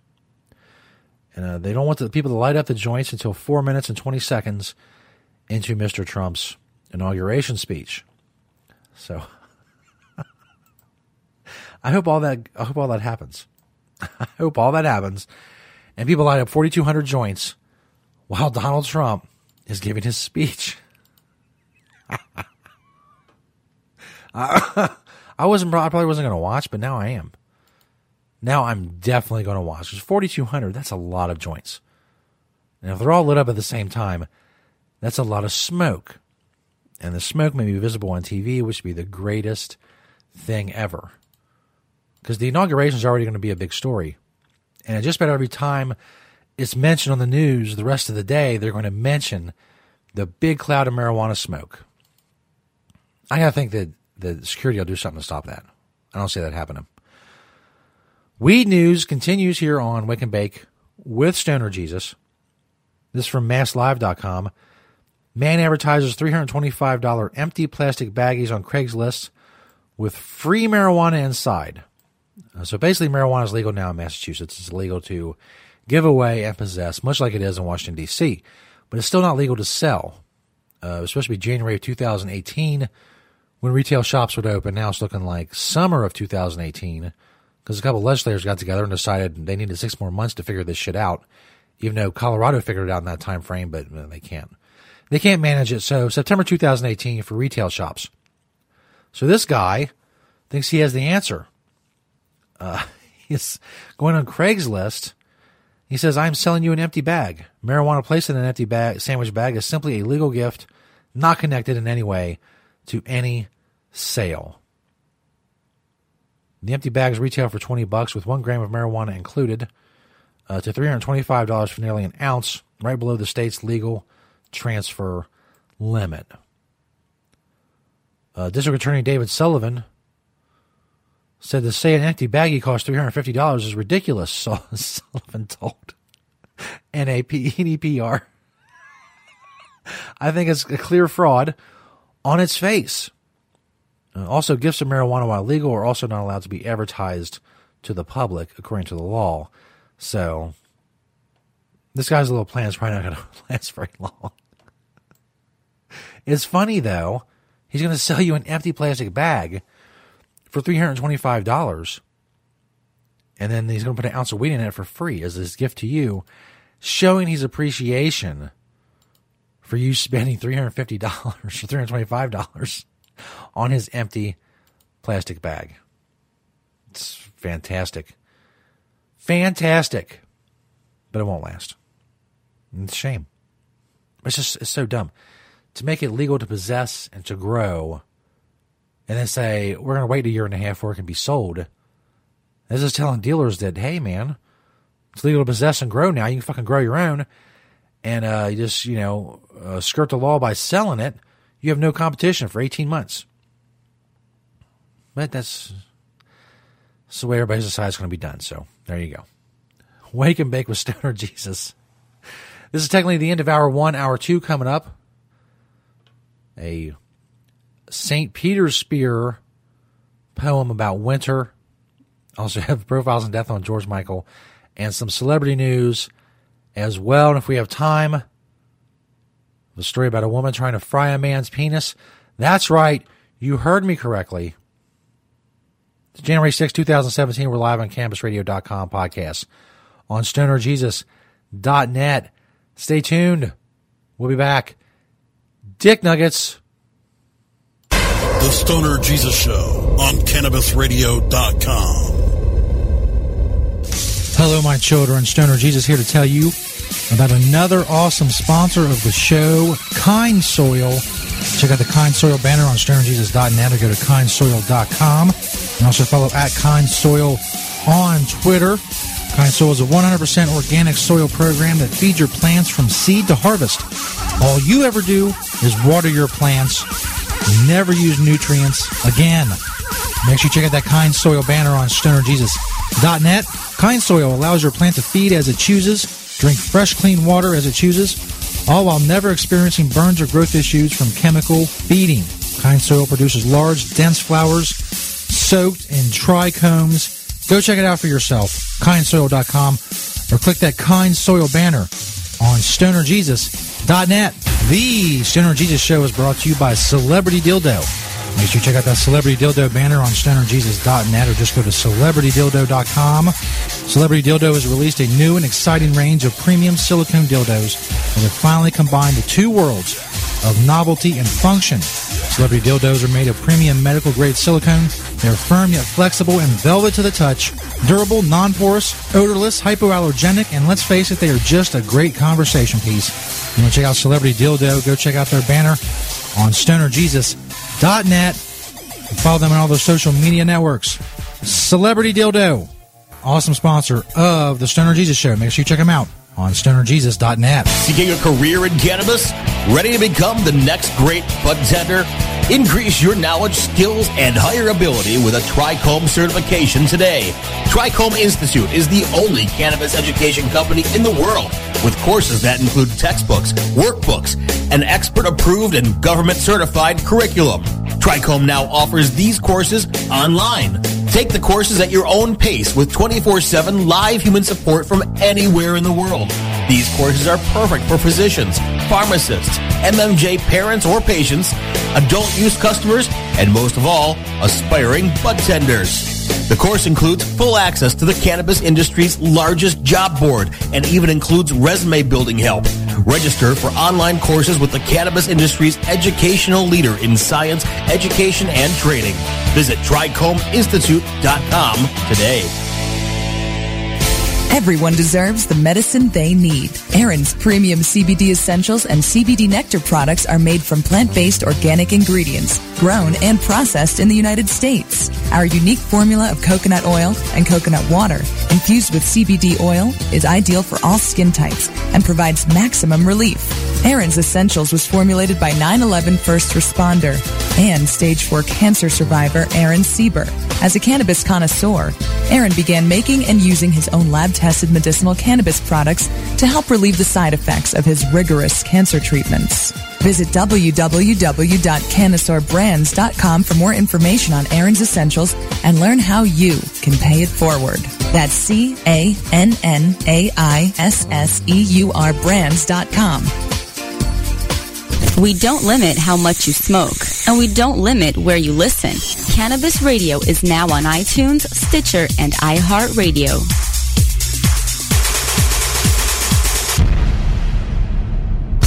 And uh, they don't want the people to light up the joints until four minutes and 20 seconds into Mr. Trump's inauguration speech. So I hope all that I hope all that happens. I hope all that happens. And people light up 4,200 joints while Donald Trump is giving his speech. I, I wasn't. I probably wasn't going to watch, but now I am. Now I'm definitely going to watch. There's 4,200, that's a lot of joints. And if they're all lit up at the same time, that's a lot of smoke. And the smoke may be visible on TV, which would be the greatest thing ever. Because the inauguration is already going to be a big story. And just about every time it's mentioned on the news the rest of the day, they're going to mention the big cloud of marijuana smoke. I got to think that the security will do something to stop that. I don't see that happening. Weed news continues here on Wake and Bake with Stoner Jesus. This is from MassLive.com. Man advertises $325 empty plastic baggies on Craigslist with free marijuana inside. Uh, so basically, marijuana is legal now in Massachusetts. It's legal to give away and possess, much like it is in Washington, D.C., but it's still not legal to sell. Uh, it was supposed to be January of 2018 when retail shops would open. Now it's looking like summer of 2018 because a couple of legislators got together and decided they needed six more months to figure this shit out. Even though Colorado figured it out in that time frame, but uh, they can't. They can't manage it. So September 2018 for retail shops. So this guy thinks he has the answer. Uh, he's going on Craigslist. He says, I'm selling you an empty bag. Marijuana placed in an empty bag, sandwich bag is simply a legal gift, not connected in any way to any sale. The empty bags retail for 20 bucks with one gram of marijuana included uh, to $325 for nearly an ounce, right below the state's legal transfer limit. Uh, District Attorney David Sullivan said to say an empty baggie costs $350 is ridiculous, Sullivan told NAP. I think it's a clear fraud on its face. Uh, also, gifts of marijuana, while legal, are also not allowed to be advertised to the public according to the law. So, this guy's little plan is probably not going to last very long. it's funny, though. He's going to sell you an empty plastic bag for $325. And then he's going to put an ounce of weed in it for free as his gift to you, showing his appreciation for you spending $350 or $325 on his empty plastic bag. It's fantastic. Fantastic. But it won't last. It's a shame. It's just it's so dumb. To make it legal to possess and to grow and then say, we're going to wait a year and a half for it can be sold. This is telling dealers that, hey, man, it's legal to possess and grow now. You can fucking grow your own. And uh, you just, you know, uh, skirt the law by selling it. You have no competition for 18 months. But that's, that's the way everybody decides is going to be done. So there you go. Wake and Bake with Stoner Jesus. This is technically the end of hour one. Hour two coming up. A St. Peter's Spear poem about winter. Also have profiles and death on George Michael and some celebrity news as well. And if we have time, a story about a woman trying to fry a man's penis. That's right. You heard me correctly. It's January 6, 2017. We're live on CannabisRadio.com podcast on StonerJesus.net. Stay tuned. We'll be back. Dick Nuggets. The Stoner Jesus Show on CannabisRadio.com. Hello, my children. Stoner Jesus here to tell you about another awesome sponsor of the show, Kind Soil. Check out the Kind Soil banner on stonerjesus.net or go to kindsoil.com. And also follow at Kind Soil on Twitter. Kind Soil is a 100% organic soil program that feeds your plants from seed to harvest. All you ever do is water your plants Never use nutrients again. Make sure you check out that Kind Soil banner on stonerjesus.net. Kind Soil allows your plant to feed as it chooses, drink fresh, clean water as it chooses, all while never experiencing burns or growth issues from chemical feeding. Kind Soil produces large, dense flowers soaked in trichomes. Go check it out for yourself. Kindsoil.com or click that Kind Soil banner on stonerjesus.net. The Stoner Jesus Show is brought to you by Celebrity Dildo. Make sure you check out that Celebrity Dildo banner on stonerjesus.net or just go to celebritydildo.com. Celebrity Dildo has released a new and exciting range of premium silicone dildos that have finally combined the two worlds of novelty and function. Celebrity dildos are made of premium medical grade silicone. They're firm yet flexible and velvet to the touch, durable, non porous, odorless, hypoallergenic, and let's face it, they are just a great conversation piece. You want to check out Celebrity Dildo? Go check out their banner on stonerjesus.net and follow them on all those social media networks. Celebrity Dildo, awesome sponsor of the Stoner Jesus Show. Make sure you check them out on stonerjesus.net. Seeking a career in cannabis? Ready to become the next great bud tender? Increase your knowledge, skills, and higher ability with a Trichome certification today. Trichome Institute is the only cannabis education company in the world with courses that include textbooks, workbooks, an expert approved and government certified curriculum. Trichome now offers these courses online. Take the courses at your own pace with 24 7 live human support from anywhere in the world. These courses are perfect for physicians, pharmacists, MMJ parents or patients, adult use customers, and most of all, aspiring bud tenders. The course includes full access to the cannabis industry's largest job board and even includes resume building help. Register for online courses with the cannabis industry's educational leader in science, education, and training. Visit TrichomeInstitute.com today. Everyone deserves the medicine they need. Aaron's premium CBD essentials and CBD nectar products are made from plant-based organic ingredients, grown and processed in the United States. Our unique formula of coconut oil and coconut water infused with CBD oil is ideal for all skin types and provides maximum relief. Aaron's Essentials was formulated by 9-11 first responder and stage 4 cancer survivor Aaron Sieber. As a cannabis connoisseur, Aaron began making and using his own lab-tested medicinal cannabis products to help relieve the side effects of his rigorous cancer treatments. Visit www.cannaisseurBrands.com for more information on Aaron's Essentials and learn how you can pay it forward. That's C-A-N-N-A-I-S-S-E-U-R brands.com. We don't limit how much you smoke, and we don't limit where you listen. Cannabis Radio is now on iTunes, Stitcher, and iHeartRadio.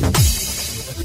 Thank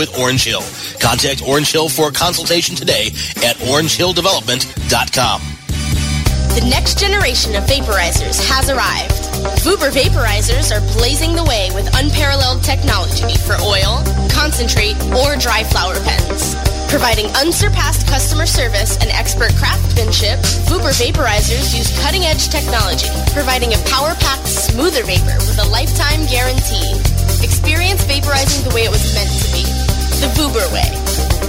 with Orange Hill. Contact Orange Hill for a consultation today at orangehilldevelopment.com. The next generation of vaporizers has arrived. Vuber vaporizers are blazing the way with unparalleled technology for oil, concentrate, or dry flower pens. Providing unsurpassed customer service and expert craftsmanship, Vuber vaporizers use cutting-edge technology, providing a power-packed, smoother vapor with a lifetime guarantee. Experience vaporizing the way it was meant to be. The Vuber way.